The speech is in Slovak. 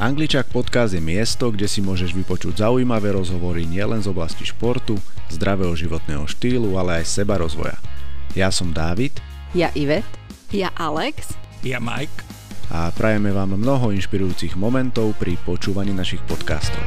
Angličák podcast je miesto, kde si môžeš vypočuť zaujímavé rozhovory nielen z oblasti športu, zdravého životného štýlu, ale aj seba rozvoja. Ja som Dávid. Ja Ivet. Ja Alex. Ja Mike. A prajeme vám mnoho inšpirujúcich momentov pri počúvaní našich podcastov.